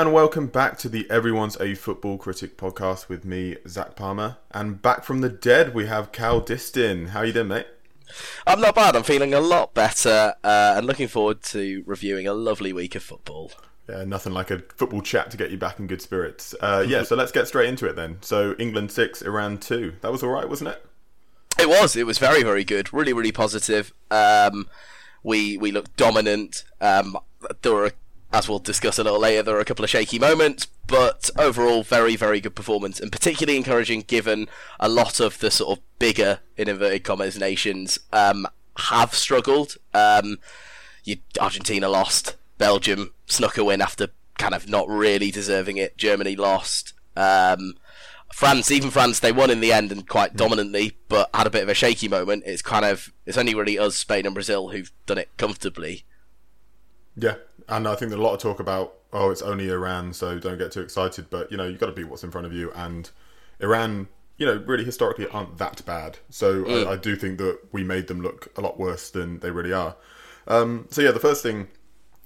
And welcome back to the Everyone's a Football Critic podcast with me, Zach Palmer. And back from the dead, we have Cal Distin. How you doing, mate? I'm not bad. I'm feeling a lot better uh, and looking forward to reviewing a lovely week of football. Yeah, nothing like a football chat to get you back in good spirits. Uh, yeah, so let's get straight into it then. So England six, Iran two. That was all right, wasn't it? It was. It was very, very good. Really, really positive. Um, we we looked dominant. Um, there were, as we'll discuss a little later, there are a couple of shaky moments, but overall, very, very good performance, and particularly encouraging given a lot of the sort of bigger, in inverted commas, nations um, have struggled. Um, you, Argentina lost. Belgium snuck a win after kind of not really deserving it. Germany lost. Um, France, even France, they won in the end and quite dominantly, but had a bit of a shaky moment. It's kind of it's only really us, Spain and Brazil, who've done it comfortably. Yeah, and I think there's a lot of talk about oh, it's only Iran, so don't get too excited. But you know, you've got to beat what's in front of you, and Iran, you know, really historically aren't that bad. So Mm. I, I do think that we made them look a lot worse than they really are. Um, so yeah, the first thing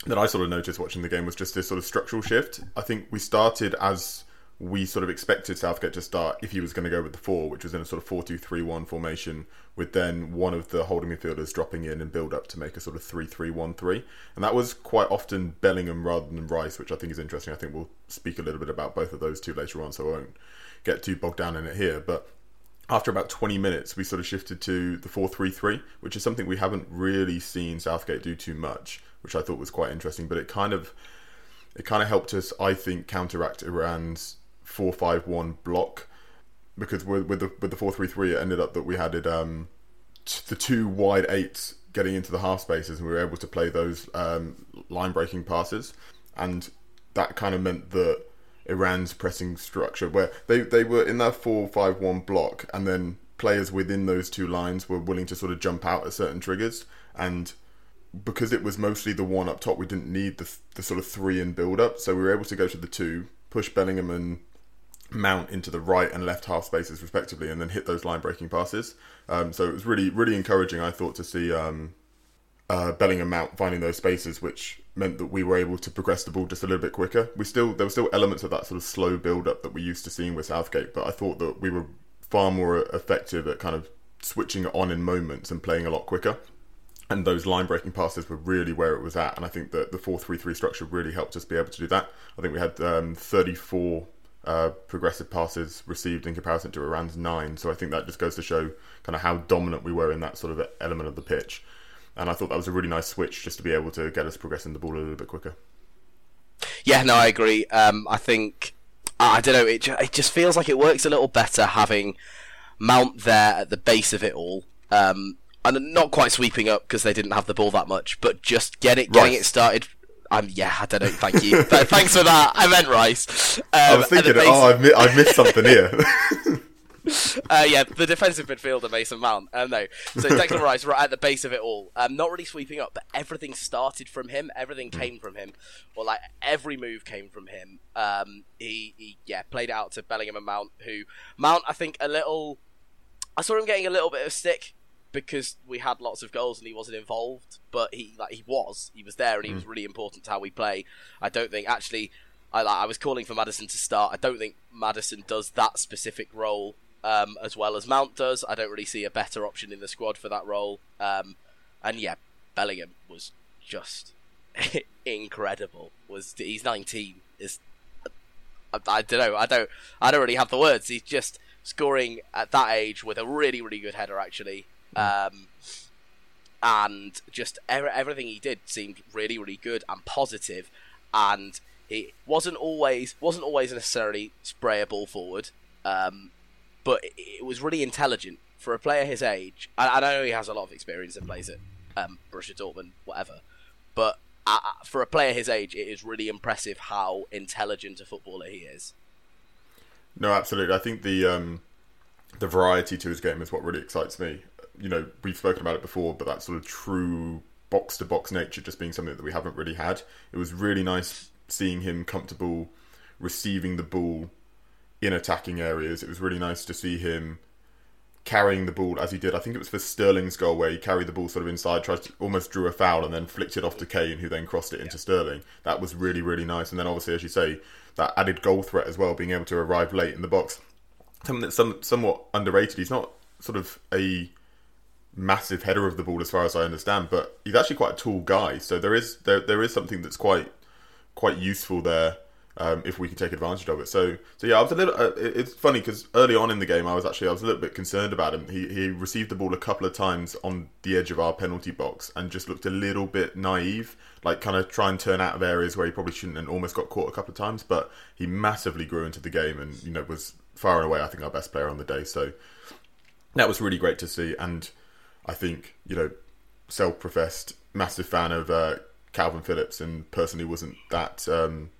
that I sort of noticed watching the game was just this sort of structural shift. I think we started as we sort of expected Southgate to start if he was going to go with the four, which was in a sort of 4 2 3 1 formation, with then one of the holding midfielders dropping in and build up to make a sort of 3 3 1 3. And that was quite often Bellingham rather than Rice, which I think is interesting. I think we'll speak a little bit about both of those two later on, so I won't get too bogged down in it here. But after about 20 minutes, we sort of shifted to the 4 3 3, which is something we haven't really seen Southgate do too much, which I thought was quite interesting. But it kind of it kind of helped us, I think, counteract Iran's 4 5 1 block because with, with the with the 4 3 3, it ended up that we had it um, t- the two wide eights getting into the half spaces, and we were able to play those um, line breaking passes, and that kind of meant that Iran's pressing structure, where they, they were in that 4 5 1 block, and then players within those two lines were willing to sort of jump out at certain triggers. And because it was mostly the one up top, we didn't need the, the sort of three in build up. So we were able to go to the two, push Bellingham and Mount into the right and left half spaces respectively, and then hit those line breaking passes. Um, so it was really, really encouraging, I thought, to see um, uh, Bellingham Mount finding those spaces, which meant that we were able to progress the ball just a little bit quicker. We still there were still elements of that sort of slow build up that we used to seeing with Southgate, but I thought that we were far more effective at kind of switching it on in moments and playing a lot quicker. And those line breaking passes were really where it was at, and I think that the four three three structure really helped us be able to do that. I think we had um, thirty four uh, progressive passes received in comparison to Iran's nine, so I think that just goes to show kind of how dominant we were in that sort of element of the pitch and I thought that was a really nice switch just to be able to get us progressing the ball a little bit quicker. Yeah, no, I agree. Um, I think I don't know. It ju- it just feels like it works a little better having Mount there at the base of it all. Um, and not quite sweeping up because they didn't have the ball that much, but just get it, getting Rice. it started. Um, yeah, I don't know. Thank you. Th- Thanks for that. I meant Rice. Um, I was thinking, base- oh, I've, mi- I've missed something here. uh, yeah, the defensive midfielder Mason Mount. Um, no, so Declan Rice right at the base of it all. Um, not really sweeping up, but everything started from him. Everything came from him, or like every move came from him. Um, he, he yeah played it out to Bellingham and Mount. Who Mount, I think, a little. I saw him getting a little bit of stick because we had lots of goals and he wasn't involved, but he like he was, he was there and he was really important to how we play. I don't think actually. I, like, I was calling for Maddison to start. I don't think Maddison does that specific role um, as well as Mount does. I don't really see a better option in the squad for that role. Um, and yeah, Bellingham was just incredible. Was he's 19? Is I, I don't know. I don't. I don't really have the words. He's just scoring at that age with a really, really good header, actually. Um, and just er- everything he did seemed really, really good and positive. positive, and it wasn't always wasn't always necessarily spray a ball forward, um, but it, it was really intelligent for a player his age. I, I know he has a lot of experience and plays at um, Borussia Dortmund, whatever, but uh, for a player his age, it is really impressive how intelligent a footballer he is. no, absolutely. I think the um, the variety to his game is what really excites me. You know, we've spoken about it before, but that sort of true box to box nature just being something that we haven't really had. It was really nice seeing him comfortable receiving the ball in attacking areas. It was really nice to see him carrying the ball as he did. I think it was for Sterling's goal where he carried the ball sort of inside, tried to almost drew a foul and then flicked it off to Kane, who then crossed it into Sterling. That was really really nice. And then obviously, as you say, that added goal threat as well, being able to arrive late in the box. Something that's some, somewhat underrated. He's not sort of a massive header of the ball as far as I understand, but he's actually quite a tall guy. So there is there there is something that's quite quite useful there um, if we can take advantage of it. So, so yeah, I was a little. Uh, it's funny because early on in the game, I was actually I was a little bit concerned about him. He he received the ball a couple of times on the edge of our penalty box and just looked a little bit naive, like kind of try and turn out of areas where he probably shouldn't, and almost got caught a couple of times. But he massively grew into the game, and you know was far and away I think our best player on the day. So that was really great to see, and I think you know self-professed massive fan of uh, Kalvin Phillips, and personally wasn't that. Um,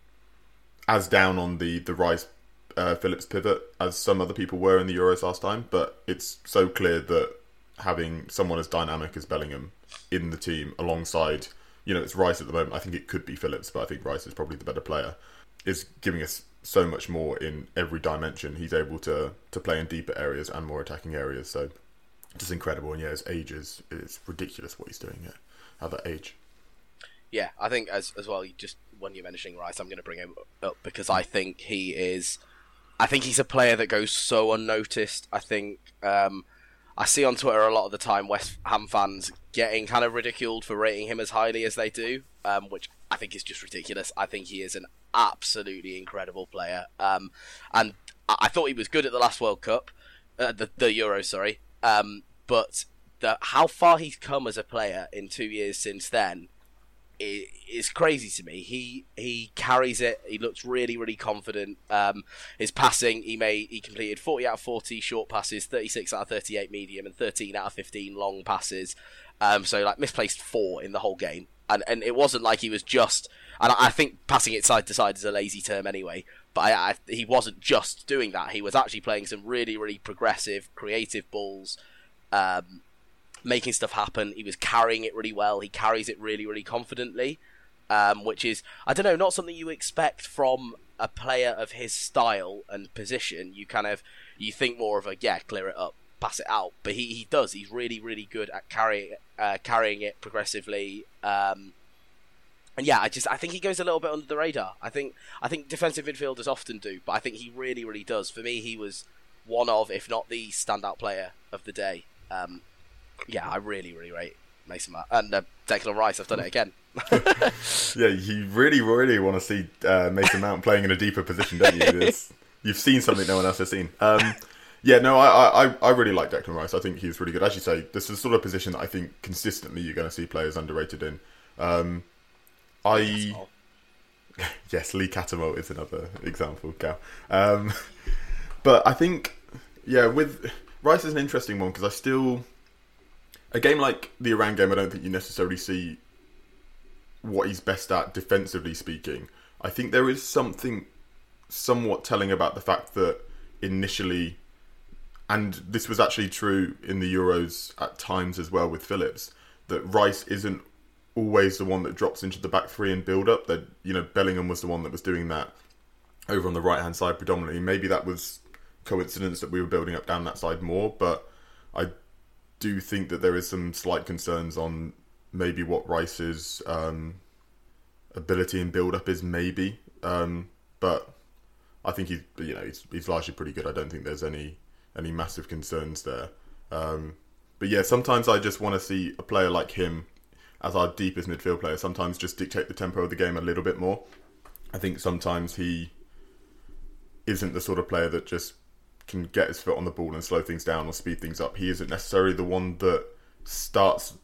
as down on the the Rice uh, Phillips pivot as some other people were in the Euros last time, but it's so clear that having someone as dynamic as Bellingham in the team alongside, you know, it's Rice at the moment. I think it could be Phillips, but I think Rice is probably the better player. Is giving us so much more in every dimension. He's able to to play in deeper areas and more attacking areas. So just incredible. And yeah, his age is it's ridiculous what he's doing at, at that age. Yeah, I think as as well. Just when you're mentioning Rice, I'm going to bring him up because I think he is. I think he's a player that goes so unnoticed. I think um, I see on Twitter a lot of the time West Ham fans getting kind of ridiculed for rating him as highly as they do, um, which I think is just ridiculous. I think he is an absolutely incredible player, um, and I thought he was good at the last World Cup, uh, the the Euro, sorry, um, but the, how far he's come as a player in two years since then is crazy to me. He he carries it. He looks really really confident. Um, his passing, he made he completed forty out of forty short passes, thirty six out of thirty eight medium, and thirteen out of fifteen long passes. Um, so like misplaced four in the whole game, and and it wasn't like he was just. And I think passing it side to side is a lazy term anyway. But I, I, he wasn't just doing that. He was actually playing some really really progressive, creative balls. Um, making stuff happen. He was carrying it really well. He carries it really, really confidently, um, which is I don't know, not something you expect from a player of his style and position. You kind of you think more of a yeah, clear it up, pass it out, but he, he does. He's really, really good at carrying uh, carrying it progressively. Um, and yeah, I just I think he goes a little bit under the radar. I think I think defensive midfielders often do, but I think he really, really does. For me, he was one of, if not the standout player of the day. Um, yeah, I really, really rate Mason Mount and uh, Declan Rice. I've done it again. yeah, you really, really want to see uh, Mason Mount playing in a deeper position, don't you? It's, you've seen something no one else has seen. Um, yeah, no, I, I, I really like Declan Rice. I think he's really good. As you say, this is the sort of position that I think consistently you're going to see players underrated in. Um, I yes, Lee Cattermole is another example, Cal. Um, but I think yeah, with Rice is an interesting one because I still a game like the Iran game, I don't think you necessarily see what he's best at defensively speaking. I think there is something somewhat telling about the fact that initially, and this was actually true in the Euros at times as well with Phillips, that Rice isn't always the one that drops into the back three and build up. That you know Bellingham was the one that was doing that over on the right hand side predominantly. Maybe that was coincidence that we were building up down that side more, but I do think that there is some slight concerns on maybe what Rice's um, ability and build up is, maybe. Um, but I think he's you know he's, he's largely pretty good. I don't think there's any any massive concerns there. Um, but yeah, sometimes I just want to see a player like him as our deepest midfield player. Sometimes just dictate the tempo of the game a little bit more. I think sometimes he isn't the sort of player that just can get his foot on the ball and slow things down or speed things up. He isn't necessarily the one that starts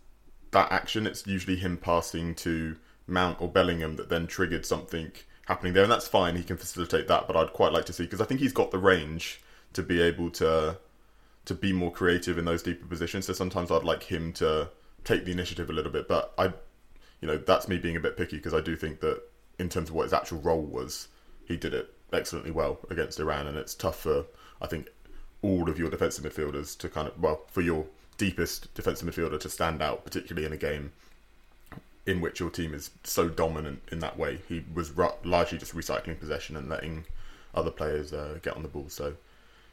that action. It's usually him passing to Mount or Bellingham that then triggered something happening there, and that's fine. He can facilitate that, but I'd quite like to see because I think he's got the range to be able to to be more creative in those deeper positions. So sometimes I'd like him to take the initiative a little bit, but I, you know, that's me being a bit picky because I do think that in terms of what his actual role was, he did it excellently well against Iran, and it's tough for I think all of your defensive midfielders to kind of well for your deepest defensive midfielder to stand out, particularly in a game in which your team is so dominant in that way. He was largely just recycling possession and letting other players uh, get on the ball. So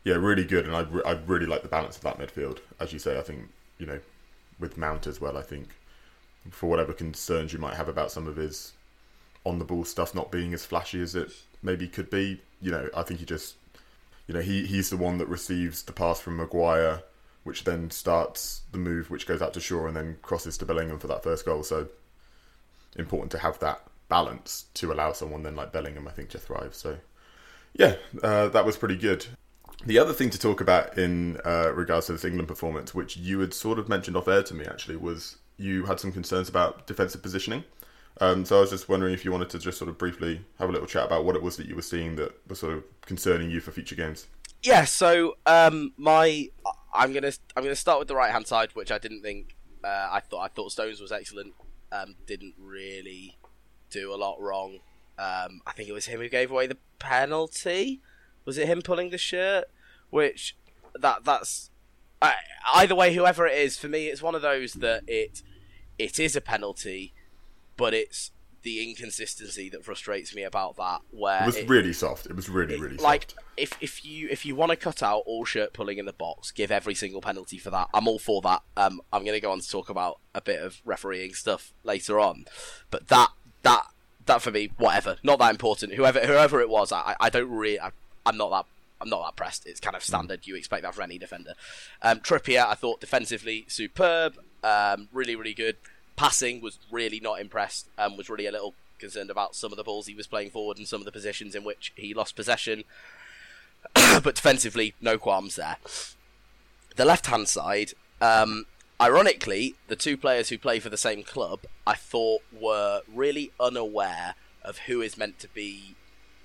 yeah, really good, and I, re- I really like the balance of that midfield. As you say, I think you know with Mount as well. I think for whatever concerns you might have about some of his on the ball stuff not being as flashy as it maybe could be, you know, I think he just you know he he's the one that receives the pass from Maguire, which then starts the move which goes out to Shaw and then crosses to Bellingham for that first goal. So important to have that balance to allow someone then like Bellingham, I think, to thrive. So yeah, uh, that was pretty good. The other thing to talk about in uh, regards to this England performance, which you had sort of mentioned off air to me actually, was you had some concerns about defensive positioning. Um, so I was just wondering if you wanted to just sort of briefly have a little chat about what it was that you were seeing that was sort of concerning you for future games. Yeah, so um, my I'm gonna I'm gonna start with the right hand side, which I didn't think uh, I thought I thought Stones was excellent. Um, didn't really do a lot wrong. Um, I think it was him who gave away the penalty. Was it him pulling the shirt? Which that that's uh, either way, whoever it is, for me, it's one of those that it it is a penalty, but it's the inconsistency that frustrates me about that. Where It was it- really soft. It was really, really like soft. if if you if you want to cut out all shirt pulling in the box, give every single penalty for that. I'm all for that. Um, I'm going to go on to talk about a bit of refereeing stuff later on, but that that that for me, whatever, not that important. Whoever whoever it was, I I don't really, I, I'm not that. I'm not that pressed. It's kind of standard. You expect that from any defender. Um, Trippier, I thought defensively superb, um, really, really good. Passing was really not impressed. Um, was really a little concerned about some of the balls he was playing forward and some of the positions in which he lost possession. but defensively, no qualms there. The left hand side, um, ironically, the two players who play for the same club, I thought were really unaware of who is meant to be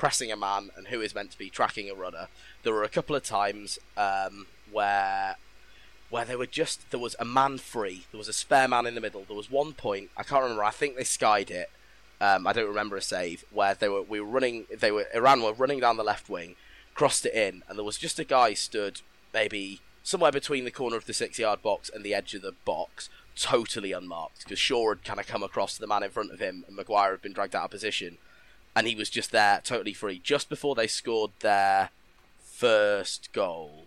pressing a man and who is meant to be tracking a runner. There were a couple of times um, where where they were just there was a man free, there was a spare man in the middle. There was one point I can't remember. I think they skied it. Um, I don't remember a save where they were we were running. They were Iran were running down the left wing, crossed it in, and there was just a guy stood maybe somewhere between the corner of the six yard box and the edge of the box, totally unmarked because Shaw had kind of come across to the man in front of him, and Maguire had been dragged out of position, and he was just there totally free just before they scored their first goal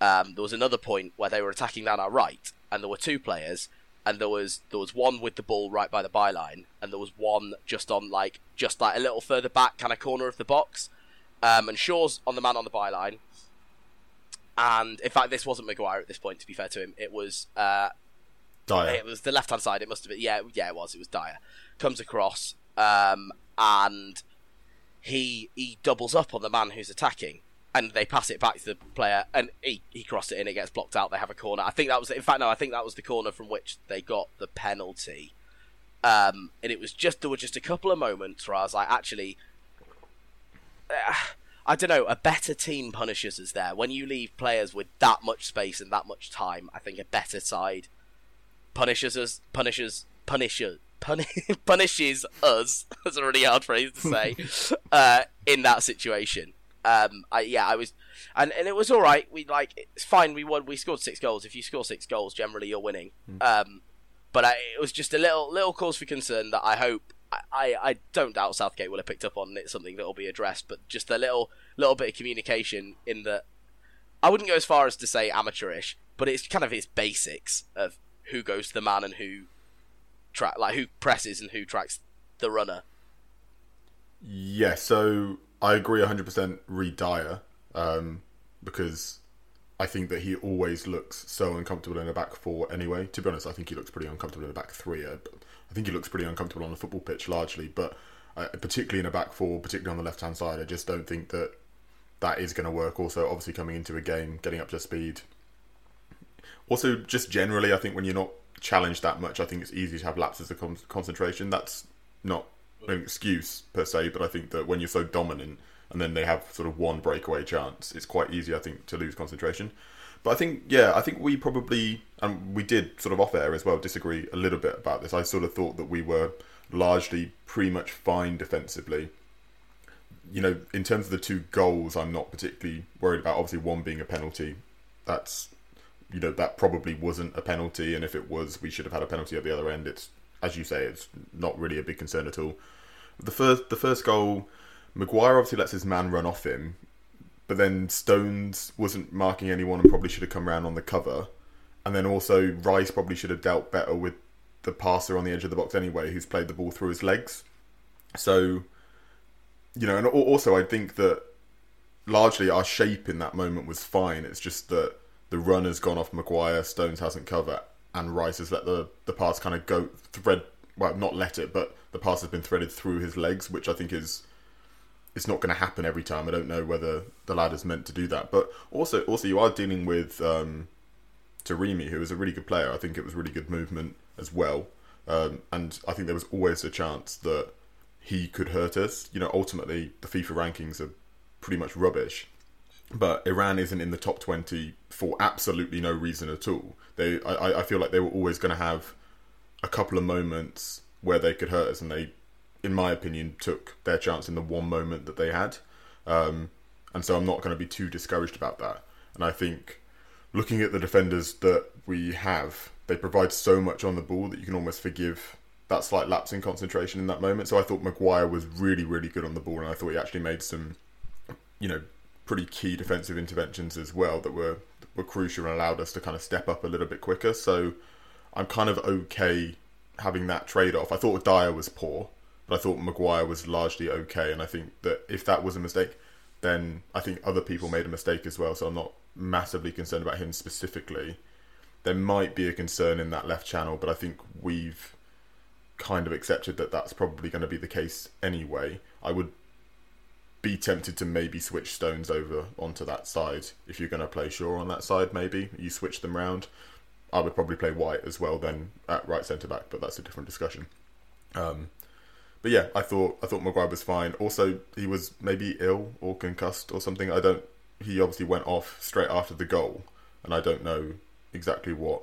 um, there was another point where they were attacking down our right, and there were two players, and there was there was one with the ball right by the byline, and there was one just on like just like a little further back, kind of corner of the box, um, and Shaw's on the man on the byline, and in fact this wasn't Maguire at this point. To be fair to him, it was uh, Dier. it was the left hand side. It must have been. Yeah, yeah, it was. It was Dier. Comes across, um, and he he doubles up on the man who's attacking, and they pass it back to the player, and he he crossed it in. It gets blocked out. They have a corner. I think that was. In fact, no. I think that was the corner from which they got the penalty. Um, and it was just there were just a couple of moments where I was like, actually, uh, I don't know, a better team punishes us there. When you leave players with that much space and that much time, I think a better side punishes us, punishes, punishes, puni- punishes us. That's a really hard phrase to say. uh, in that situation, um, I, yeah, I was, and and it was all right. We like it's fine. We won. We scored six goals. If you score six goals, generally you're winning. Um, but I, it was just a little little cause for concern that I hope. I, I, I don't doubt Southgate will have picked up on. It's something that will be addressed, but just a little little bit of communication in that I wouldn't go as far as to say amateurish, but it's kind of his basics of who goes to the man and who track like who presses and who tracks the runner. Yeah, so I agree 100% Reed Dier um, because I think that he always looks so uncomfortable in a back four anyway. To be honest, I think he looks pretty uncomfortable in a back three. uh, I think he looks pretty uncomfortable on the football pitch largely, but uh, particularly in a back four, particularly on the left hand side, I just don't think that that is going to work. Also, obviously coming into a game, getting up to speed. Also, just generally, I think when you're not challenged that much, I think it's easy to have lapses of con- concentration. That's not an excuse per se, but I think that when you're so dominant and then they have sort of one breakaway chance, it's quite easy, I think, to lose concentration. But I think, yeah, I think we probably, and we did sort of off air as well, disagree a little bit about this. I sort of thought that we were largely pretty much fine defensively. You know, in terms of the two goals, I'm not particularly worried about. Obviously, one being a penalty. That's, you know, that probably wasn't a penalty, and if it was, we should have had a penalty at the other end. It's, as you say, it's not really a big concern at all. The first, the first goal, Maguire obviously lets his man run off him, but then Stones wasn't marking anyone and probably should have come around on the cover. And then also Rice probably should have dealt better with the passer on the edge of the box anyway, who's played the ball through his legs. So, you know, and also I think that largely our shape in that moment was fine. It's just that the run has gone off Maguire, Stones hasn't covered, and Rice has let the, the pass kind of go thread. Well, not let it, but the pass has been threaded through his legs, which I think is it's not going to happen every time. I don't know whether the lad is meant to do that, but also also you are dealing with um, Taremi, who is a really good player. I think it was really good movement as well, um, and I think there was always a chance that he could hurt us. You know, ultimately the FIFA rankings are pretty much rubbish. But Iran isn't in the top twenty for absolutely no reason at all. They, I, I feel like they were always going to have a couple of moments where they could hurt us, and they, in my opinion, took their chance in the one moment that they had. Um, and so I'm not going to be too discouraged about that. And I think looking at the defenders that we have, they provide so much on the ball that you can almost forgive that slight lapse in concentration in that moment. So I thought Maguire was really, really good on the ball, and I thought he actually made some you know, pretty key defensive interventions as well that were were crucial and allowed us to kind of step up a little bit quicker. So I'm kind of okay having that trade off. I thought Dier was poor, but I thought Maguire was largely okay. And I think that if that was a mistake, then I think other people made a mistake as well. So I'm not massively concerned about him specifically. There might be a concern in that left channel, but I think we've kind of accepted that that's probably going to be the case anyway. I would be tempted to maybe switch Stones over onto that side if you're going to play Shaw on that side. Maybe you switch them round. I would probably play White as well then at right centre back, but that's a different discussion. Um, but yeah, I thought I thought Maguire was fine. Also, he was maybe ill or concussed or something. I don't. He obviously went off straight after the goal, and I don't know exactly what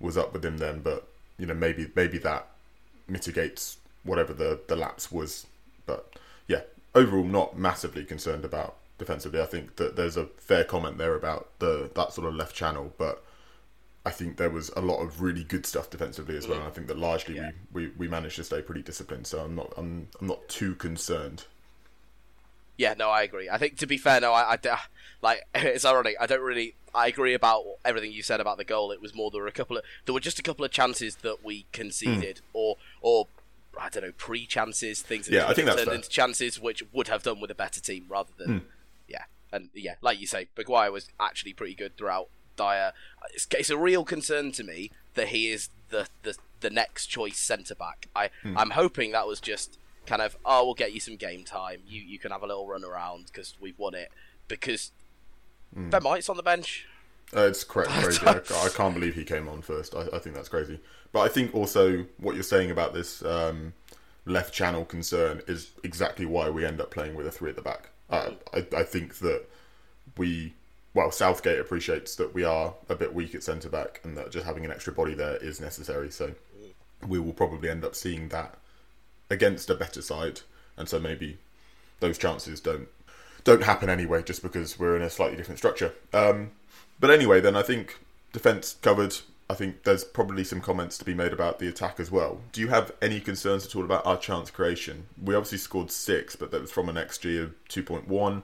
was up with him then. But you know, maybe maybe that mitigates whatever the the lapse was. But yeah, overall not massively concerned about defensively. I think that there's a fair comment there about the that sort of left channel, but I think there was a lot of really good stuff defensively as well. And I think that largely yeah. we, we, we managed to stay pretty disciplined. So I'm not I'm I'm not too concerned. Yeah, no, I agree. I think to be fair, no, I, I like it's ironic. I don't really. I agree about everything you said about the goal. It was more there were a couple of there were just a couple of chances that we conceded, mm. or or I don't know, pre chances, things that yeah, I think turned fair. into chances which would have done with a better team rather than, mm. yeah. And yeah, like you say, Maguire was actually pretty good throughout. Dier, it's, it's a real concern to me that he is the the, the next choice centre back. I mm. I'm hoping that was just kind of oh we'll get you some game time. You you can have a little run around because we've won it. Because mm. Ben White's on the bench. Uh, it's crazy. I, I, can't believe he came on first. I, I, think that's crazy. But I think also what you're saying about this um, left channel concern is exactly why we end up playing with a three at the back. Uh, I, I think that we, well, Southgate appreciates that we are a bit weak at centre back and that just having an extra body there is necessary. So we will probably end up seeing that against a better side. And so maybe those chances don't don't happen anyway, just because we're in a slightly different structure. Um, but anyway, then I think defence covered. I think there's probably some comments to be made about the attack as well. Do you have any concerns at all about our chance creation? We obviously scored six, but that was from an XG of 2.1.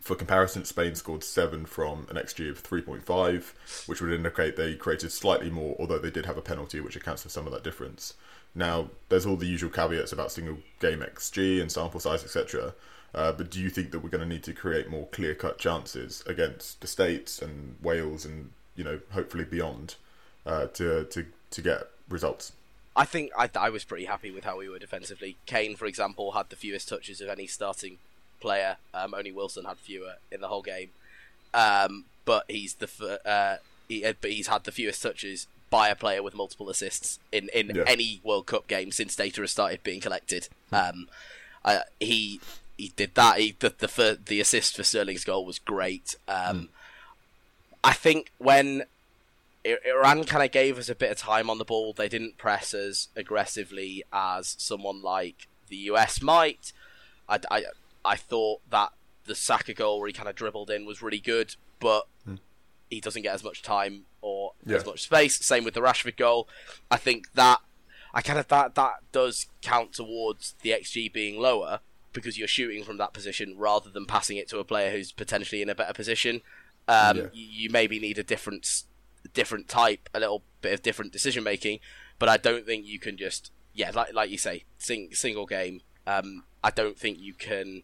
For comparison, Spain scored seven from an XG of 3.5, which would indicate they created slightly more, although they did have a penalty, which accounts for some of that difference. Now, there's all the usual caveats about single game XG and sample size, etc. Uh, but do you think that we're going to need to create more clear cut chances against the States and Wales and you know hopefully beyond uh, to to to get results? I think I, I was pretty happy with how we were defensively. Kane, for example, had the fewest touches of any starting player. Um, only Wilson had fewer in the whole game, um, but he's the uh, he, uh, but he's had the fewest touches by a player with multiple assists in in yeah. any World Cup game since data has started being collected. Um, uh, he he did that. He, the the the assist for Sterling's goal was great. Um, mm. I think when Iran kind of gave us a bit of time on the ball, they didn't press as aggressively as someone like the US might. I, I, I thought that the Saka goal where he kind of dribbled in was really good, but mm. he doesn't get as much time or yeah. as much space. Same with the Rashford goal. I think that I kind of that that does count towards the xG being lower because you're shooting from that position rather than passing it to a player who's potentially in a better position. Um, Yeah. you, you maybe need a different different type, a little bit of different decision making, but I don't think you can just yeah, like like you say, sing, single game. Um, I don't think you can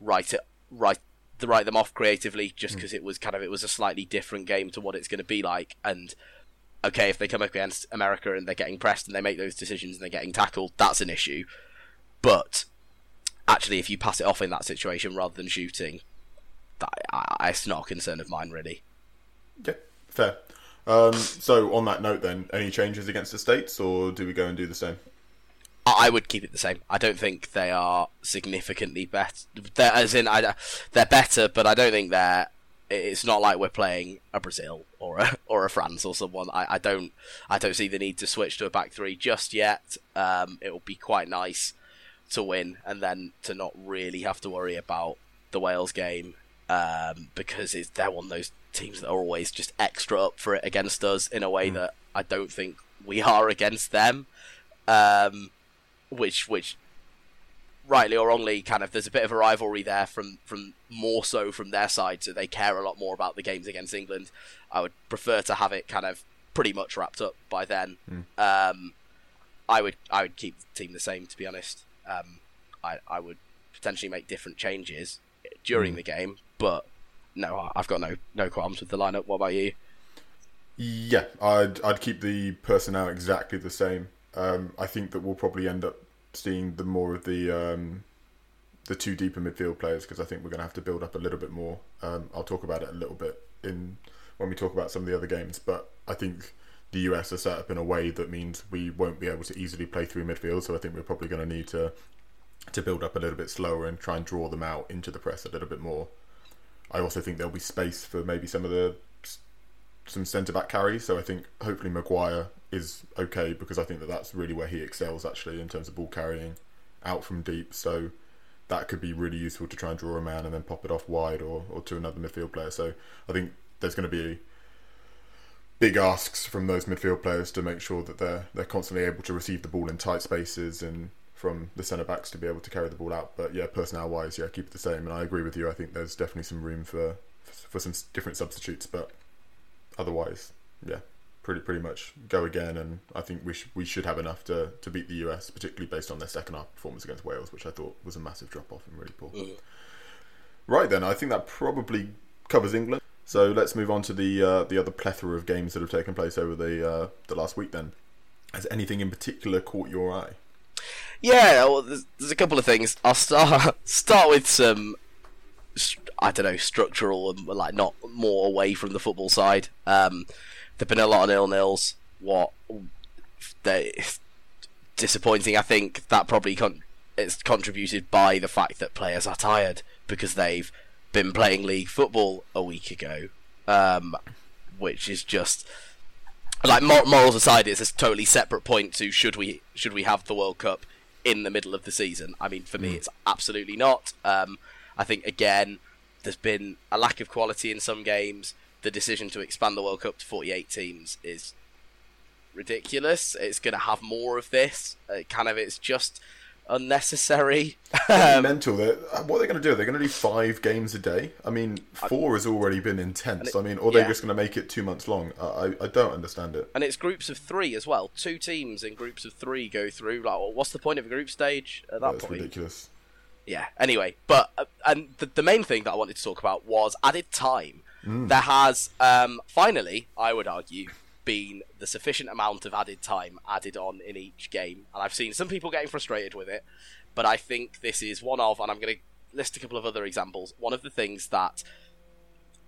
write it write the write them off creatively just because it was kind of it was a slightly different game to what it's going to be like and okay if they come up against America and they're getting pressed and they make those decisions and they're getting tackled that's an issue but actually if you pass it off in that situation rather than shooting that I, it's not a concern of mine really Yeah, fair. Um, so on that note, then, any changes against the states, or do we go and do the same? I would keep it the same. I don't think they are significantly better. They're, as in, I, they're better, but I don't think they're. It's not like we're playing a Brazil or a or a France or someone. I, I don't I don't see the need to switch to a back three just yet. Um, it will be quite nice to win and then to not really have to worry about the Wales game um, because it's, they're one of those teams that are always just extra up for it against us in a way that I don't think we are against them. Um, which which rightly or wrongly kind of there's a bit of a rivalry there from from more so from their side so they care a lot more about the games against England. I would prefer to have it kind of pretty much wrapped up by then. Um I would I would keep the team the same to be honest um I I would potentially make different changes during the game but no I've got no no qualms with the lineup what about you Yeah, I'd I'd keep the personnel exactly the same. Um, I think that we'll probably end up seeing the more of the um, the two deeper midfield players because I think we're going to have to build up a little bit more. Um, I'll talk about it a little bit in when we talk about some of the other games, but I think the US are set up in a way that means we won't be able to easily play through midfield. So I think we're probably going to need to to build up a little bit slower and try and draw them out into the press a little bit more. I also think there'll be space for maybe some of the some centre back carries. So I think hopefully Maguire is okay because I think that that's really where he excels actually in terms of ball carrying out from deep. So that could be really useful to try and draw a man and then pop it off wide or, or to another midfield player. So I think there's going to be big asks from those midfield players to make sure that they're they're constantly able to receive the ball in tight spaces and from the centre backs to be able to carry the ball out. But yeah, personnel wise, yeah, keep it the same. And I agree with you. I think there's definitely some room for for some different substitutes, but otherwise, yeah, pretty pretty much go again. And I think we sh- we should have enough to, to beat the US, particularly based on their second half performance against Wales, which I thought was a massive drop off and really poor. Right then, I think that probably covers England. So let's move on to the uh, the other plethora of games that have taken place over the uh, the last week. Then, has anything in particular caught your eye? Yeah, well, there's, there's a couple of things. I'll start start with some, I don't know, structural and like not more away from the football side. Um, there've been a lot of nil nils. What they disappointing. I think that probably con- it's contributed by the fact that players are tired because they've been playing league football a week ago, um, which is just like mor- morals aside, it's a totally separate point to should we should we have the World Cup in the middle of the season? I mean, for me, it's absolutely not. Um, I think again, there's been a lack of quality in some games. The decision to expand the World Cup to 48 teams is ridiculous. It's going to have more of this. Uh, kind of, it's just unnecessary. It's mental. They're, what they're going to do? They're going to do five games a day. I mean, four has already been intense. I mean, or they're yeah. just going to make it two months long. I, I, I don't understand it. and it's groups of three as well. Two teams in groups of three go through. Like, well, what's the point of a group stage at that That's point? ridiculous. yeah anyway but uh, and the, the main thing that i wanted to talk about was added time there has um, finally i would argue been the sufficient amount of added time added on in each game and i've seen some people getting frustrated with it but i think this is one of and i'm going to list a couple of other examples one of the things that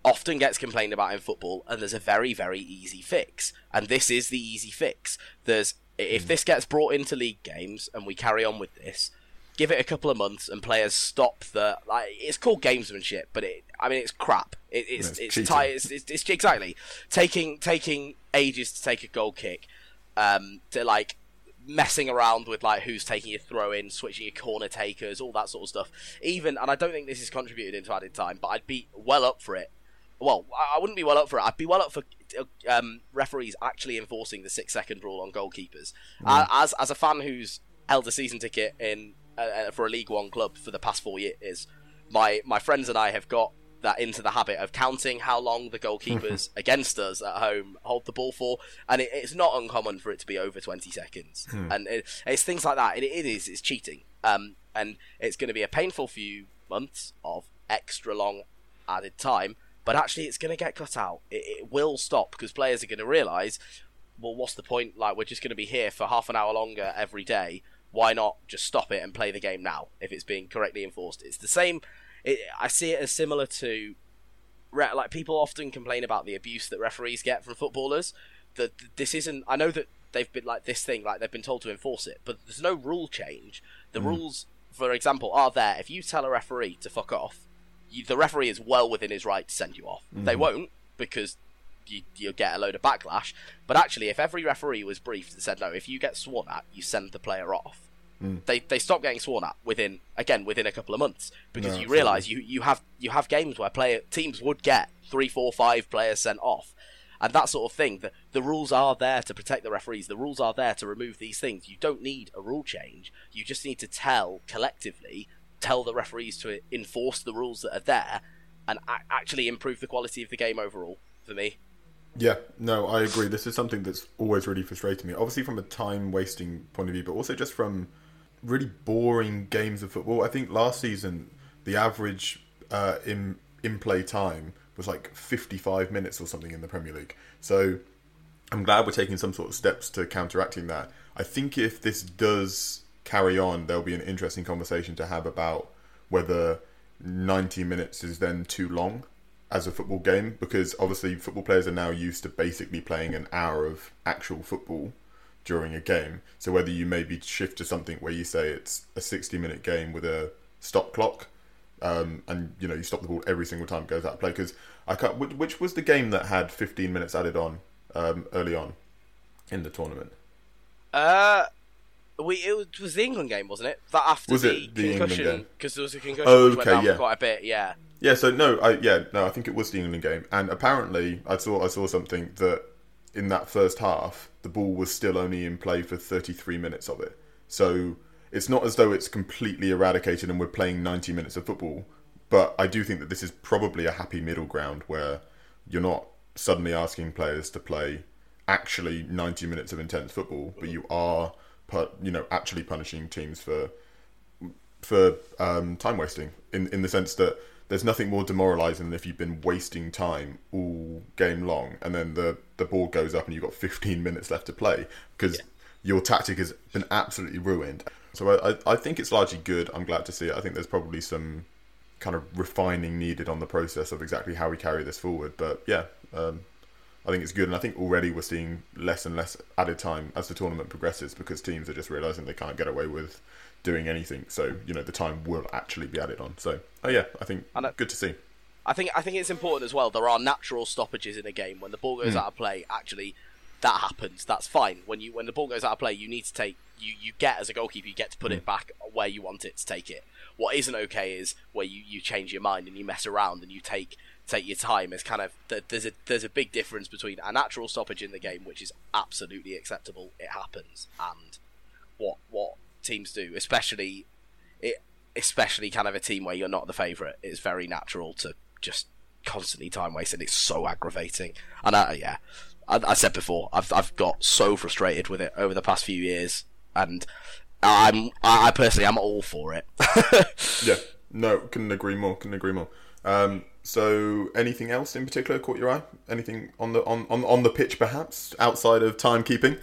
often gets complained about in football, and there's a very, very easy fix. And this is the easy fix. There's if hmm. this gets brought into league games and we carry on with this, give it a couple of months and players stop the like it's called gamesmanship, but it I mean it's crap. It, it's it's it's, cheating. ti- it's, it's it's exactly taking taking ages to take a goal kick, um, to like messing around with like who's taking your throw in, switching your corner takers, all that sort of stuff. Even and I don't think this is contributed into added time, but I'd be well up for it. Well, I wouldn't be well up for it. I'd be well up for um, referees actually enforcing the six second rule on goalkeepers. Uh, as as a fan who's held a season ticket in uh, for a League One club for the past four years. My my friends and I have got that into the habit of counting how long the goalkeepers against us at home hold the ball for, and it, it's not uncommon for it to be over 20 seconds. Hmm. And it, it's things like that. It, it is it's cheating, um, and it's going to be a painful few months of extra long added time. But actually, it's going to get cut out. It, it will stop because players are going to realise, well, what's the point? Like we're just going to be here for half an hour longer every day. Why not just stop it and play the game now if it's being correctly enforced? It's the same it, I see it as similar to like people often complain about the abuse that referees get from footballers. That this isn't. I know that they've been like this thing, like they've been told to enforce it, but there's no rule change. The mm. rules, for example, are there. If you tell a referee to fuck off, you, the referee is well within his right to send you off. Mm-hmm. They won't because you, will get a load of backlash. But actually, if every referee was briefed and said, no, if you get sworn at, you send the player off, Mm. They they stop getting sworn at within again within a couple of months because no, you realise you, you have you have games where player teams would get three, four, five players sent off, and that sort of thing. The, the rules are there to protect the referees. The rules are there to remove these things. You don't need a rule change. You just need to tell collectively tell the referees to enforce the rules that are there and a- actually improve the quality of the game overall. For me. Yeah, no, I agree. This is something that's always really frustrating me. Obviously, from a time wasting point of view, but also just from really boring games of football. I think last season the average uh, in in play time was like 55 minutes or something in the Premier League. So I'm glad we're taking some sort of steps to counteracting that. I think if this does carry on, there'll be an interesting conversation to have about whether 90 minutes is then too long as a football game because obviously football players are now used to basically playing an hour of actual football during a game. So whether you maybe shift to something where you say it's a 60 minute game with a stop clock, um, and you know you stop the ball every single time it goes out of play. Because I can't. Which was the game that had 15 minutes added on um, early on in the tournament? Uh. We it was the England game, wasn't it? That after was the, the concussion, because there was a concussion oh, which went down yeah. quite a bit. Yeah. Yeah. So no, I yeah no, I think it was the England game, and apparently I saw I saw something that in that first half, the ball was still only in play for 33 minutes of it. So it's not as though it's completely eradicated and we're playing 90 minutes of football. But I do think that this is probably a happy middle ground where you're not suddenly asking players to play actually 90 minutes of intense football, but you are, you know, actually punishing teams for for um, time wasting in in the sense that there's nothing more demoralising than if you've been wasting time all game long and then the, the ball goes up and you've got 15 minutes left to play because yeah. your tactic has been absolutely ruined. So I, I think it's largely good. I'm glad to see it. I think there's probably some kind of refining needed on the process of exactly how we carry this forward. But yeah, um, I think it's good. And I think already we're seeing less and less added time as the tournament progresses because teams are just realising they can't get away with doing anything. So you know the time will actually be added on. So oh yeah, I think I good to see. I think I think it's important as well. There are natural stoppages in a game when the ball goes mm. out of play. Actually, that happens. That's fine. When you when the ball goes out of play, you need to take you you get as a goalkeeper, you get to put mm. it back where you want it to take it. What isn't okay is where you, you change your mind and you mess around and you take take your time. It's kind of there's a there's a big difference between a natural stoppage in the game, which is absolutely acceptable. It happens, and what what teams do, especially it, especially kind of a team where you're not the favourite. It's very natural to just constantly time waste, and it's so aggravating. And I, yeah, I, I said before, I've I've got so frustrated with it over the past few years, and I'm I personally I'm all for it. yeah, no, couldn't agree more. Couldn't agree more. Um, so, anything else in particular caught your eye? Anything on the on, on, on the pitch, perhaps outside of timekeeping?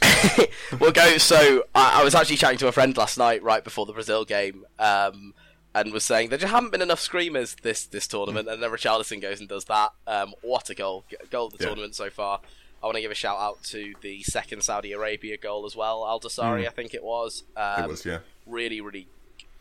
we'll go. So I, I, was actually chatting to a friend last night, right before the Brazil game, um, and was saying there just haven't been enough screamers this this tournament, and then Richarlison goes and does that. Um, what a goal! Goal of the yeah. tournament so far. I want to give a shout out to the second Saudi Arabia goal as well. Al Dossari, mm. I think it was. Um, it was, yeah. Really, really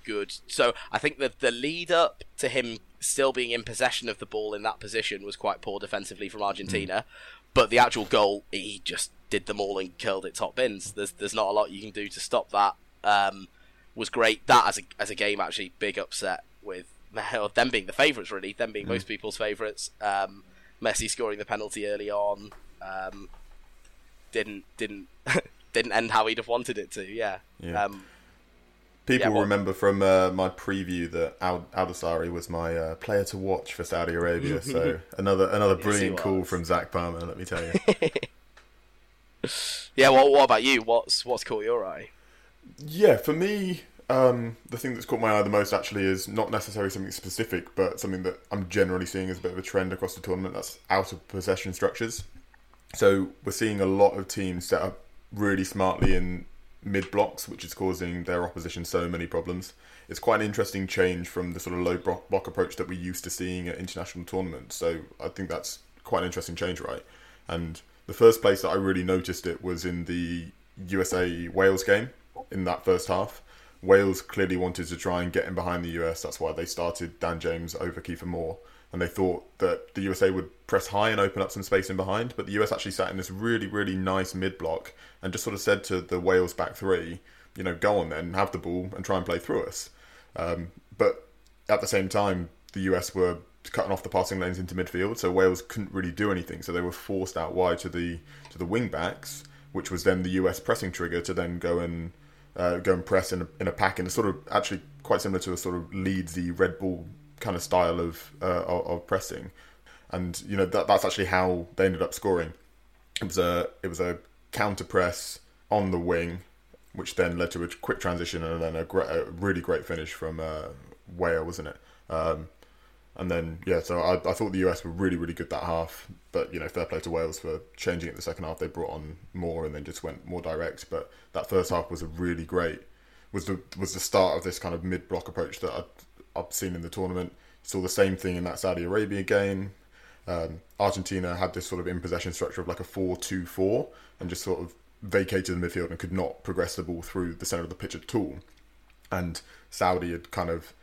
good. So I think that the lead up to him still being in possession of the ball in that position was quite poor defensively from Argentina. Mm. But the actual goal, he just did them all and curled it top bins. There's there's not a lot you can do to stop that. Um, was great. That as a as a game actually big upset with them being the favourites really, them being mm. most people's favourites. Um, Messi scoring the penalty early on um, didn't didn't didn't end how he'd have wanted it to. Yeah. yeah. Um, People Yeah, well- remember from uh, my preview that Al Aldawsari was my uh, player to watch for Saudi Arabia. so another another he brilliant call from Zach Palmer. Let me tell you. Yeah, well, what about you? What's what's caught your eye? Yeah, for me, um, the thing that's caught my eye the most actually is not necessarily something specific, but something that I'm generally seeing as a bit of a trend across the tournament. That's out of possession structures. So we're seeing a lot of teams set up really smartly in mid blocks, which is causing their opposition so many problems. It's quite an interesting change from the sort of low block approach that we're used to seeing at international tournaments. So I think that's quite an interesting change, right? And the first place that I really noticed it was in the USA Wales game in that first half. Wales clearly wanted to try and get in behind the US. That's why they started Dan James over Kiefer Moore. And they thought that the USA would press high and open up some space in behind. But the US actually sat in this really, really nice mid block and just sort of said to the Wales back three, you know, go on then, have the ball and try and play through us. Um, but at the same time, the US were cutting off the passing lanes into midfield, so Wales couldn't really do anything. So they were forced out wide to the to the wing backs, which was then the US pressing trigger to then go and uh, go and press in a, in a pack, and it's sort of actually quite similar to a sort of Leedsy Red Bull kind of style of uh, of, pressing, and you know that that's actually how they ended up scoring. It was a it was a counter press on the wing, which then led to a quick transition and then a, a really great finish from uh, Weah, wasn't it? Um, and then yeah, so I, I thought the US were really really good that half, but you know fair play to Wales for changing it the second half. They brought on Moore and then just went more direct. But that first half was a really great was the was the start of this kind of mid block approach that I'd, I've seen in the tournament. Saw the same thing in that Saudi Arabia game. Um, Argentina had this sort of in possession structure of like a 4 2 4 and just sort of vacated the midfield and could not progress the ball through the centre of the pitch at all. And Saudi had kind of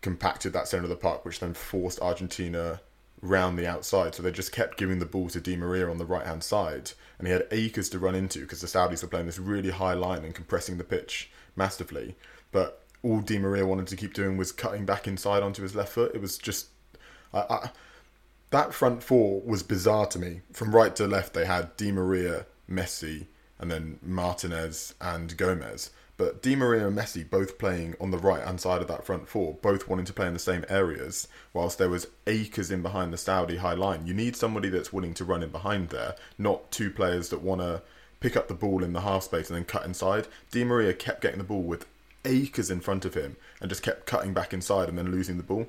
compacted that centre of the park, which then forced Argentina round the outside. So they just kept giving the ball to Di Maria on the right hand side, and he had acres to run into because the Saudis were playing this really high line and compressing the pitch massively. But all Di Maria wanted to keep doing was cutting back inside onto his left foot. It was just. I, I, that front four was bizarre to me. From right to left, they had Di Maria, Messi, and then Martinez and Gomez. But Di Maria and Messi both playing on the right hand side of that front four, both wanting to play in the same areas, whilst there was acres in behind the Saudi high line. You need somebody that's willing to run in behind there, not two players that want to pick up the ball in the half space and then cut inside. Di Maria kept getting the ball with acres in front of him and just kept cutting back inside and then losing the ball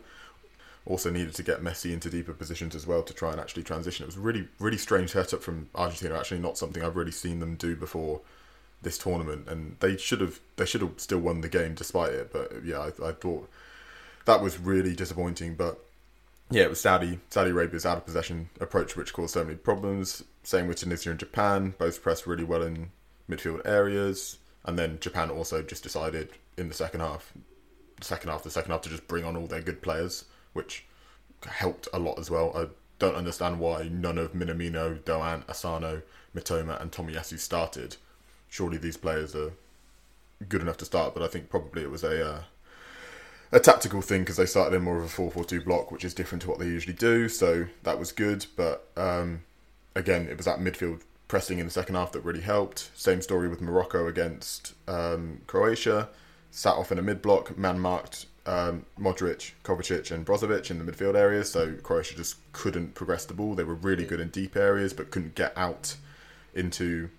also needed to get Messi into deeper positions as well to try and actually transition. It was really, really strange setup from Argentina. Actually, not something I've really seen them do before this tournament, and they should have they should have still won the game despite it. But yeah, I, I thought that was really disappointing. But yeah, it was Saudi Saudi Arabia's out of possession approach which caused so many problems. Same with Tunisia and Japan, both pressed really well in midfield areas, and then Japan also just decided in the second half, the second half, the second half to just bring on all their good players which helped a lot as well. I don't understand why none of Minamino, Doan, Asano, Mitoma, and Tomiyasu started. Surely these players are good enough to start, but I think probably it was a uh, a tactical thing because they started in more of a 4-4-2 block, which is different to what they usually do. So that was good, but um, again, it was that midfield pressing in the second half that really helped. Same story with Morocco against um, Croatia. Sat off in a mid block, man marked um, Modric, Kovacic, and Brozovic in the midfield areas. So Croatia just couldn't progress the ball. They were really good in deep areas, but couldn't get out into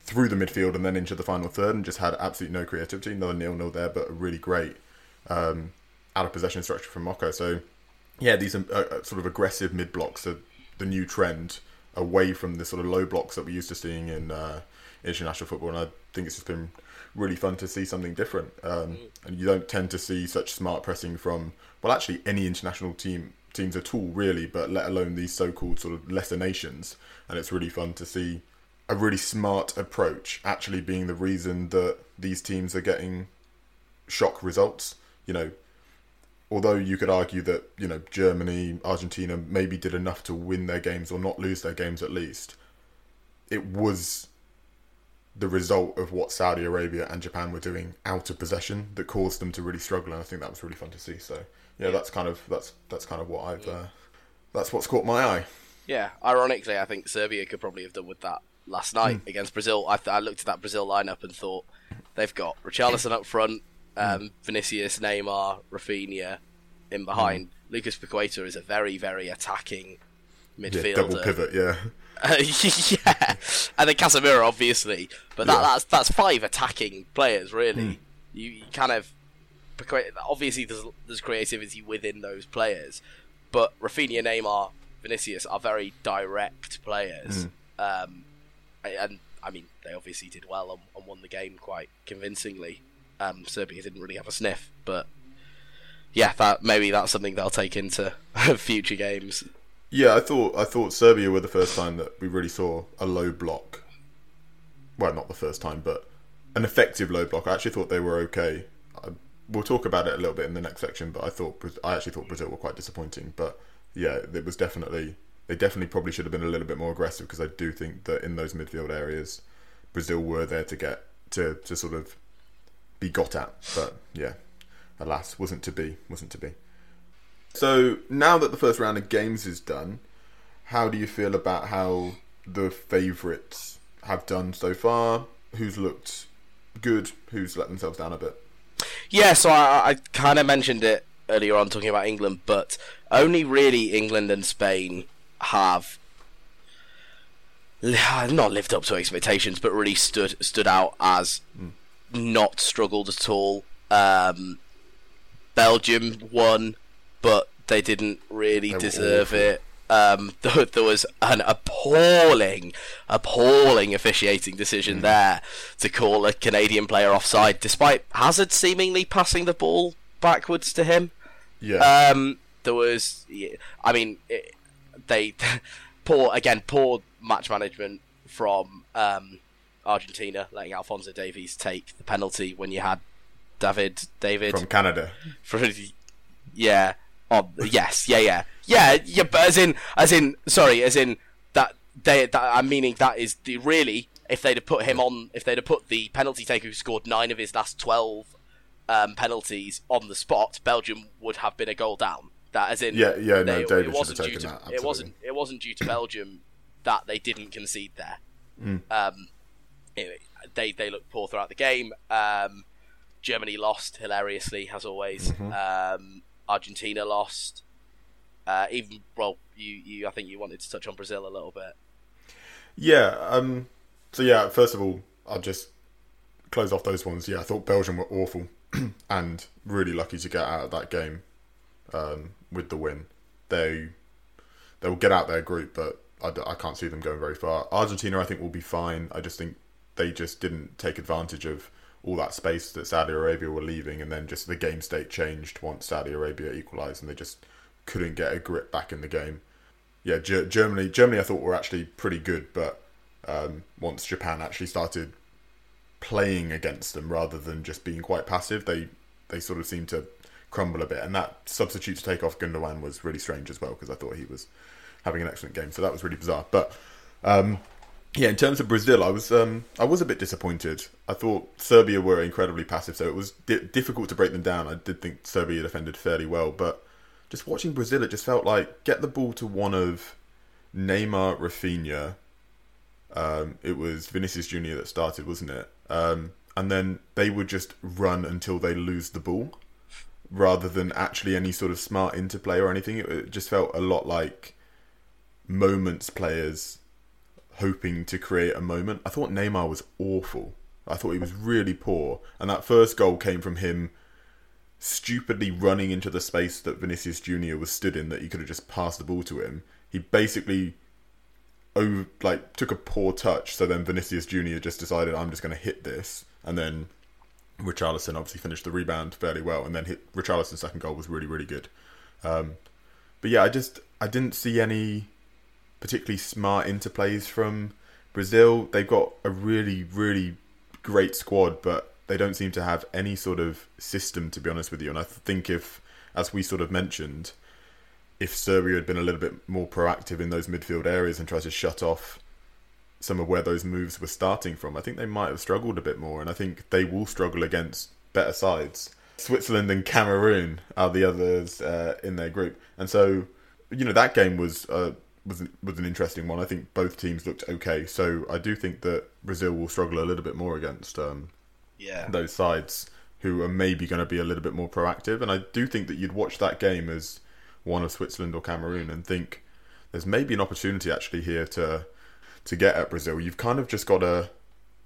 through the midfield and then into the final third, and just had absolutely no creativity. Another nil nil there, but a really great um, out of possession structure from Morocco. So yeah, these are uh, sort of aggressive mid blocks are the new trend away from the sort of low blocks that we're used to seeing in uh, international football, and I think it's just been really fun to see something different. Um, and you don't tend to see such smart pressing from well, actually any international team teams at all, really, but let alone these so-called sort of lesser nations. And it's really fun to see a really smart approach actually being the reason that these teams are getting shock results. You know, although you could argue that you know Germany, Argentina maybe did enough to win their games or not lose their games at least, it was the result of what Saudi Arabia and Japan were doing out of possession that caused them to really struggle, and I think that was really fun to see. So yeah, that's kind of that's that's kind of what I've uh, that's what's caught my eye. Yeah, ironically, I think Serbia could probably have done with that last night Hmm. against Brazil. I, th- I looked at that Brazil lineup and thought they've got Richarlison up front, Um, Vinicius, Neymar, Raphinha in behind. Mm. Lucas Paqueta is a very, very attacking midfielder. Yeah, double pivot, yeah. Uh, yeah, and then Casemiro, obviously, but that, Yeah. that's that's five attacking players, really. Hmm. You, you kind of obviously there's there's creativity within those players, but Raphinha, Neymar, Vinicius are very direct players, Hmm. um, and I mean they obviously did well and, and won the game quite convincingly. Um, Serbia didn't really have a sniff, but yeah, that maybe that's something they'll take into future games. Yeah, I thought I thought Serbia were the first time that we really saw a low block. Well, not the first time, but an effective low block. I actually thought they were okay. I, we'll talk about it a little bit in the next section, but I thought I actually thought Brazil were quite disappointing. But yeah, it was definitely they definitely probably should have been a little bit more aggressive because I do think that in those midfield areas, Brazil were there to get to to sort of be got at. But yeah, alas, wasn't to be. Wasn't to be. So now that the first round of games is done, how do you feel about how the favourites have done so far? Who's looked good? Who's let themselves down a bit? Yeah, so I, I kind of mentioned it earlier on talking about England, but only really England and Spain have not lived up to expectations, but really stood stood out as not struggled at all. Um, Belgium won, but they didn't really were deserve it. Um, there, there was an appalling, appalling officiating decision there to call a Canadian player offside, despite Hazard seemingly passing the ball backwards to him. Yeah, Um, there was, I mean, it, they poor again, poor match management from um, Argentina, letting Alfonso Davies take the penalty when you had David David from Canada. for yeah oh yes yeah yeah. Yeah yeah but as in as in sorry as in that they that I'm meaning that is the really if they'd have put him on if they'd have put the penalty taker who scored nine of his last twelve um, penalties on the spot Belgium would have been a goal down. That as in Yeah, yeah, no, David it wasn't due to that, it wasn't it wasn't due to Belgium that they didn't concede there. Um, it- they they looked poor throughout the game. Um, Germany lost hilariously as always. Um, Argentina lost. Uh, even well, you, you I think you wanted to touch on Brazil a little bit. Yeah. Um. So yeah, first of all, I'll just close off those ones. Yeah, I thought Belgium were awful and really lucky to get out of that game um, with the win. They they'll get out their group, but I can't see them going very far. Argentina, I think, will be fine. I just think they just didn't take advantage of all that space that Saudi Arabia were leaving, and then just the game state changed once Saudi Arabia equalised, and they just couldn't get a grip back in the game. Yeah, Ger- Germany. Germany, I thought were actually pretty good, but um, once Japan actually started playing against them rather than just being quite passive, they they sort of seemed to crumble a bit. And that substitute to take off Gundogan was really strange as well because I thought he was having an excellent game. So that was really bizarre. But um, yeah, in terms of Brazil, I was um, I was a bit disappointed. I thought Serbia were incredibly passive, so it was di- difficult to break them down. I did think Serbia defended fairly well, but just watching Brazil, it just felt like get the ball to one of Neymar, Raphinha. Um, it was Vinicius Junior that started, wasn't it? Um, and then they would just run until they lose the ball, rather than actually any sort of smart interplay or anything. It, it just felt a lot like moments players hoping to create a moment. I thought Neymar was awful. I thought he was really poor, and that first goal came from him stupidly running into the space that Vinicius Junior was stood in that he could have just passed the ball to him. He basically over, like took a poor touch, so then Vinicius Junior just decided I'm just going to hit this, and then Richarlison obviously finished the rebound fairly well, and then hit Richarlison's second goal was really really good. Um, but yeah, I just I didn't see any particularly smart interplays from Brazil. They've got a really really great squad, but they don't seem to have any sort of system to be honest with you. And I think if, as we sort of mentioned, if Serbia had been a little bit more proactive in those midfield areas and tried to shut off some of where those moves were starting from, I think they might have struggled a bit more. And I think they will struggle against better sides. Switzerland and Cameroon are the others uh, in their group, and so you know that game was uh, was was an interesting one. I think both teams looked okay, so I do think that Brazil will struggle a little bit more against um, Yeah. those sides. who are maybe going to be a little bit more proactive. And I do think that you'd watch that game as one of Switzerland or Cameroon and think there's maybe an opportunity actually here to to get at Brazil. You've kind of just got to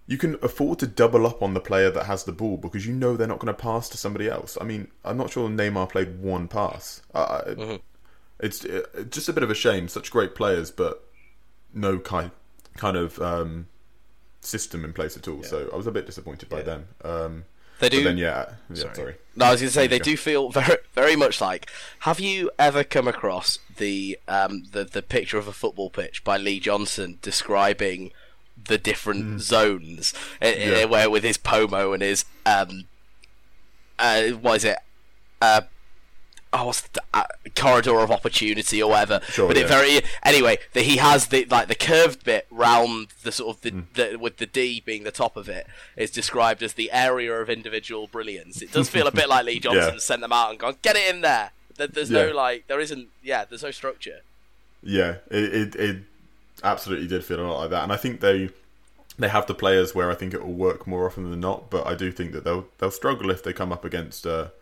you can afford to double up on the player that has the ball because you know they're not going to pass to somebody else. I mean, I'm not sure Neymar played one pass. Uh, mm-hmm. It's just a bit of a shame. Such great players, but no kind kind of um, system in place at all. Yeah. So I was a bit disappointed by yeah. them. Um, they do. then yeah, yeah sorry. sorry. No, I was going to say they do feel very, very much like. Have you ever come across the um, the the picture of a football pitch by Lee Johnson describing the different mm. zones, uh, yeah. where with his pomo and his um, uh, what is it, uh, oh, what's the uh, corridor of opportunity or whatever. Sure, but yeah. it very anyway. The, he has the like the curved bit round the sort of the, mm. the, with the D being the top of it is described as the area of individual brilliance. It does feel a bit like Lee Johnson yeah. sent them out and gone get it in there. There's yeah. no like there isn't yeah there's no structure. Yeah, it, it it absolutely did feel a lot like that, and I think they they have the players where I think it will work more often than not. But I do think that they'll they'll struggle if they come up against a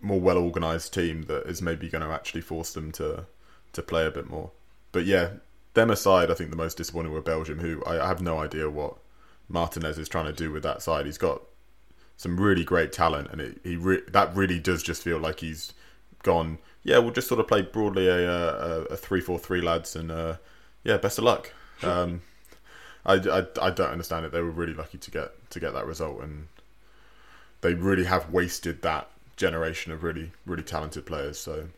more well organized team that is maybe going to actually force them to to play a bit more. But yeah, them aside, I think the most disappointing were Belgium, who I, I have no idea what Martinez is trying to do with that side. He's got some really great talent, and it, he re- that really does just feel like he's gone. Yeah, we'll just sort of play broadly a a, a three four three lads, and uh, yeah, best of luck. Um, I, I, I don't understand it. They were really lucky to get to get that result, and they really have wasted that generation of really really talented players. So,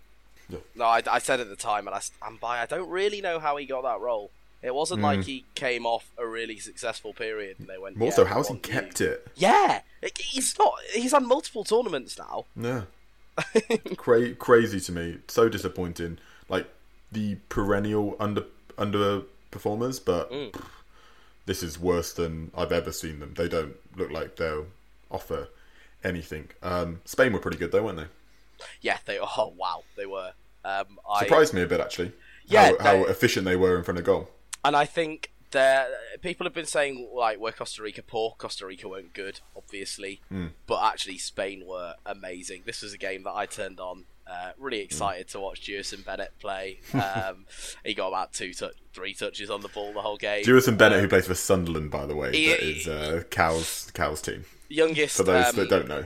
yeah. no, I, I said at the time, and I by. I don't really know how he got that role. It wasn't mm. like he came off a really successful period and they went. More yeah, so, how's he kept you. it? Yeah, he's not. He's had multiple tournaments now. Yeah, Cra- crazy to me. So disappointing. Like the perennial under underperformers, but. Mm this is worse than I've ever seen them. They don't look like they'll offer anything. Um, Spain were pretty good though, weren't they? Yeah, they. Oh wow, they were. Um, Surprised me a bit actually. Yeah, how, how efficient they were in front of goal. And I think that people have been saying like were Costa Rica poor, Costa Rica weren't good, obviously, mm. but actually Spain were amazing. This was a game that I turned on uh, really excited mm. to watch Jewison Bennette play. Um, he got about two, tu- three touches on the ball the whole game. Jewison Bennette, who um, plays for Sunderland, by the way, he, that is uh, Cal's Cal's team. Youngest for those um, that don't know.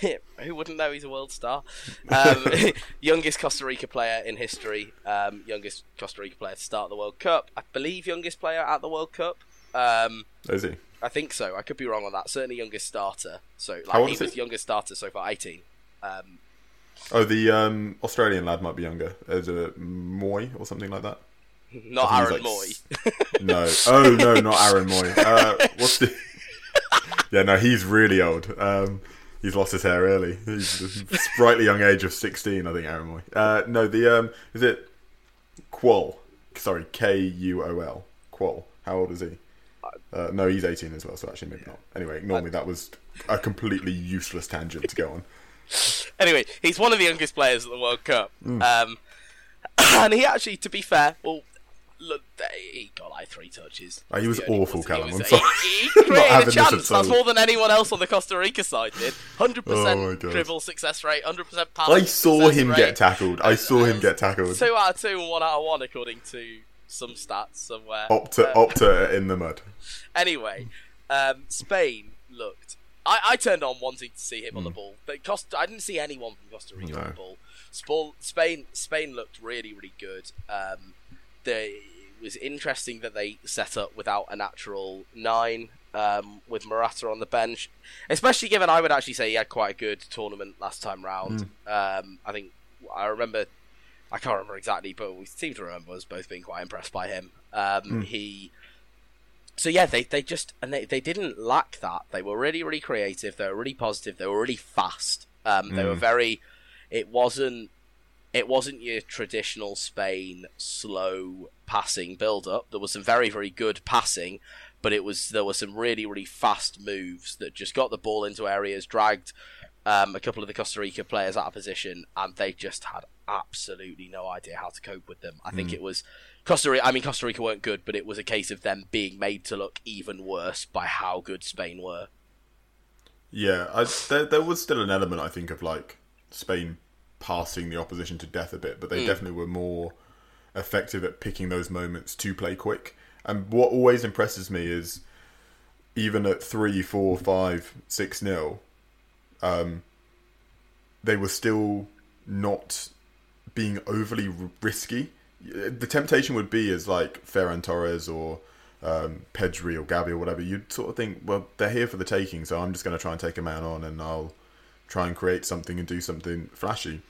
who wouldn't know he's a world star? Um, youngest Costa Rica player in history. Um, youngest Costa Rica player to start the World Cup. I believe youngest player at the World Cup. Um, is he? I think so. I could be wrong on that. Certainly youngest starter. So like, How old he was he? youngest starter so far, eighteen. Um, Oh, the um, Australian lad might be younger. Is it Mooy or something like that? Not Aaron like... Mooy. no. Oh no, not Aaron Mooy. Uh, what's the? Yeah, no, he's really old. Um, he's lost his hair early. He's a sprightly young age of sixteen, I think. Aaron Mooy. Uh, no, the um, is it Kuol? Sorry, K U O L. Kuol. How old is he? Uh, no, he's 18 as well, so actually maybe not. Anyway, ignore me. That was a completely useless tangent to go on. anyway, he's one of the youngest players at the World Cup. Mm. Um, and he actually, to be fair, well, look, he got like three touches. Oh, he was awful, was, Callum. He, was, he, created a chance. That's more than anyone else on the Costa Rica side did. 100% dribble success rate, hundred percent pass. I saw him rate. get tackled. I saw him get tackled. Two out of two and one out of one, according to some stats somewhere. Opta, uh, Opta in the mud. Anyway, um, Spain looked I, I turned on wanting to see him mm. on the hmm. ball, but Costa, I didn't see anyone from Costa Rica no. on the ball. Spain, Spain looked really, really good. Um, they, it was interesting that they set up without a natural nine um, with Morata on the bench, especially given I would actually say he had quite a good tournament last time round. Mm. Um, I think I remember, I can't remember exactly, but we seem to remember us both being quite impressed by him. Um, mm. He so yeah, they, they just and they, they didn't lack that. They were really really creative. They were really positive. They were really fast. Um, they mm. were very. It wasn't. It wasn't your traditional Spain slow passing build up. There was some very very good passing, but it was there were some really really fast moves that just got the ball into areas, dragged um, a couple of the Costa Rica players out of position, and they just had absolutely no idea how to cope with them. I think mm. it was Costa Rica, I mean, Costa Rica weren't good, but it was a case of them being made to look even worse by how good Spain were. Yeah, I, there, there was still an element, I think, of like Spain passing the opposition to death a bit, but they Hmm. definitely were more effective at picking those moments to play quick. And what always impresses me is even at three, four, five, six nil, um, they were still not being overly risky. The temptation would be as like Ferran Torres or um, Pedri or Gavi or whatever. You'd sort of think, well, they're here for the taking, so I'm just going to try and take a man on and I'll try and create something and do something flashy.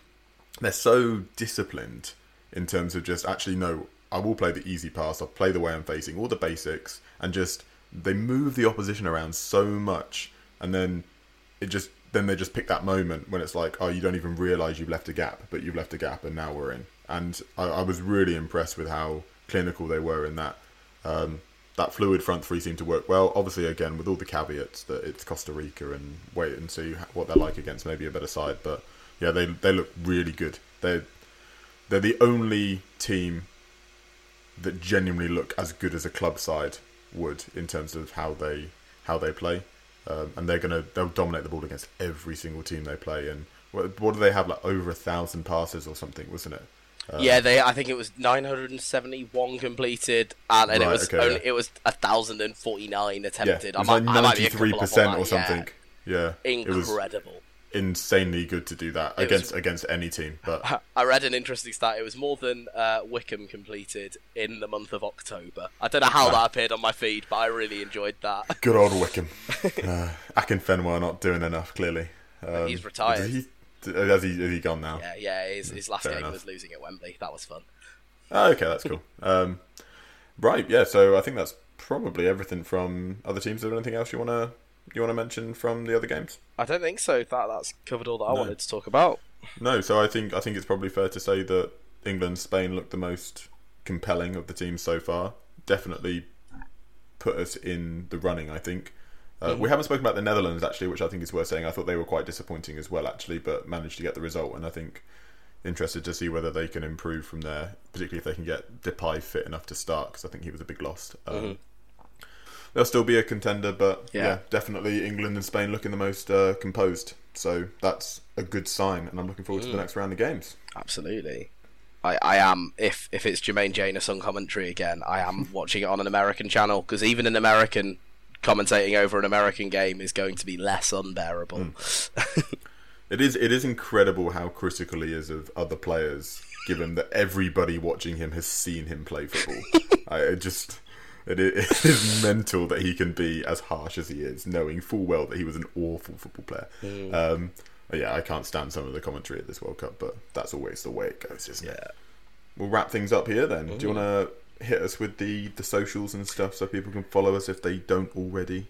They're so disciplined in terms of just actually no, I will play the easy pass. I'll play the way I'm facing, all the basics, and just they move the opposition around so much, and then it just then they just pick that moment when it's like, oh, you don't even realize you've left a gap, but you've left a gap, and now we're in. And I, I was really impressed with how clinical they were in that. Um, that fluid front three seemed to work well. Obviously, again with all the caveats that it's Costa Rica and wait and see what they're like against maybe a better side. But yeah, they they look really good. They they're the only team that genuinely look as good as a club side would in terms of how they how they play, um, and they're gonna they'll dominate the ball against every single team they play. And what, what do they have like over a thousand passes or something, wasn't it? yeah, they. I think it was 971 completed, and, and it was okay, only, yeah. it was 1,049 Yeah, attempted. it was I like might, I might be ninety a three couple off on percent or something. Yeah, Yeah. it was Incredible. Insanely good to do that It was- against against any team. But I read an interesting stat. It was more than uh, Wycombe completed in the month of October. I don't know how that appeared on my feed, but I really enjoyed that. good old Wycombe, uh, Akinfenwa not doing enough. Clearly, um, He's retired. He, has he has he gone now? Yeah, yeah. His, his last Fair game enough. was losing at Wembley. That was fun. Oh, okay, that's cool. Um, right, yeah. So I think that's probably everything from other teams. Is there anything else you wanna you wanna mention from the other games? I don't think so. That that's covered all that I No. wanted to talk about. No. So I think I think it's probably fair to say that England Spain looked the most compelling of the teams so far. Definitely put us in the running. I think. Uh, We haven't spoken about the Netherlands actually, which I think is worth saying. I thought they were quite disappointing as well, actually, but managed to get the result. And I think interested to see whether they can improve from there, particularly if they can get Depay fit enough to start, because I think he was a big loss. Um, They'll still be a contender, but yeah. Yeah. definitely England and Spain looking the most uh, composed. So that's a good sign, and I'm looking forward to the next round of games. Absolutely. I, I am if if it's Jermaine Jenas on commentary again, I am watching it on an American channel because even an American commentating over an American game is going to be less unbearable. It is it is incredible how critical he is of other players, given that everybody watching him has seen him play football. I it just it i- it is mental that he can be as harsh as he is, knowing full well that he was an awful football player. Um, yeah, I can't stand some of the commentary at this World Cup, but that's always the way it goes, isn't it? We'll wrap things up here then. Do you want to hit us with the the socials and stuff so people can follow us if they don't already?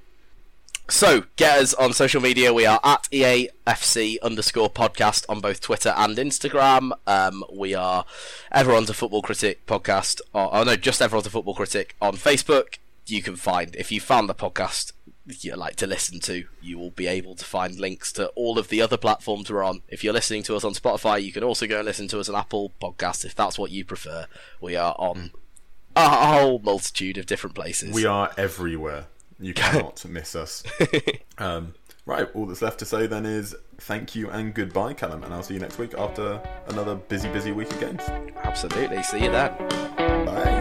So, get us on social media. We are at EAFC underscore podcast on both Twitter and Instagram. Um, we are Everyone's a Football Critic podcast. Or, oh, no, just Everyone's a Football Critic on Facebook. You can find, if you found the podcast you like to listen to, you will be able to find links to all of the other platforms we're on. If you're listening to us on Spotify, you can also go and listen to us on Apple Podcasts if that's what you prefer. We are on a whole multitude of different places. We are everywhere. You cannot miss us. Um, right, all that's left to say then is thank you and goodbye, Callum, and I'll see you next week after another busy, busy week of games. Absolutely. See you then. Bye.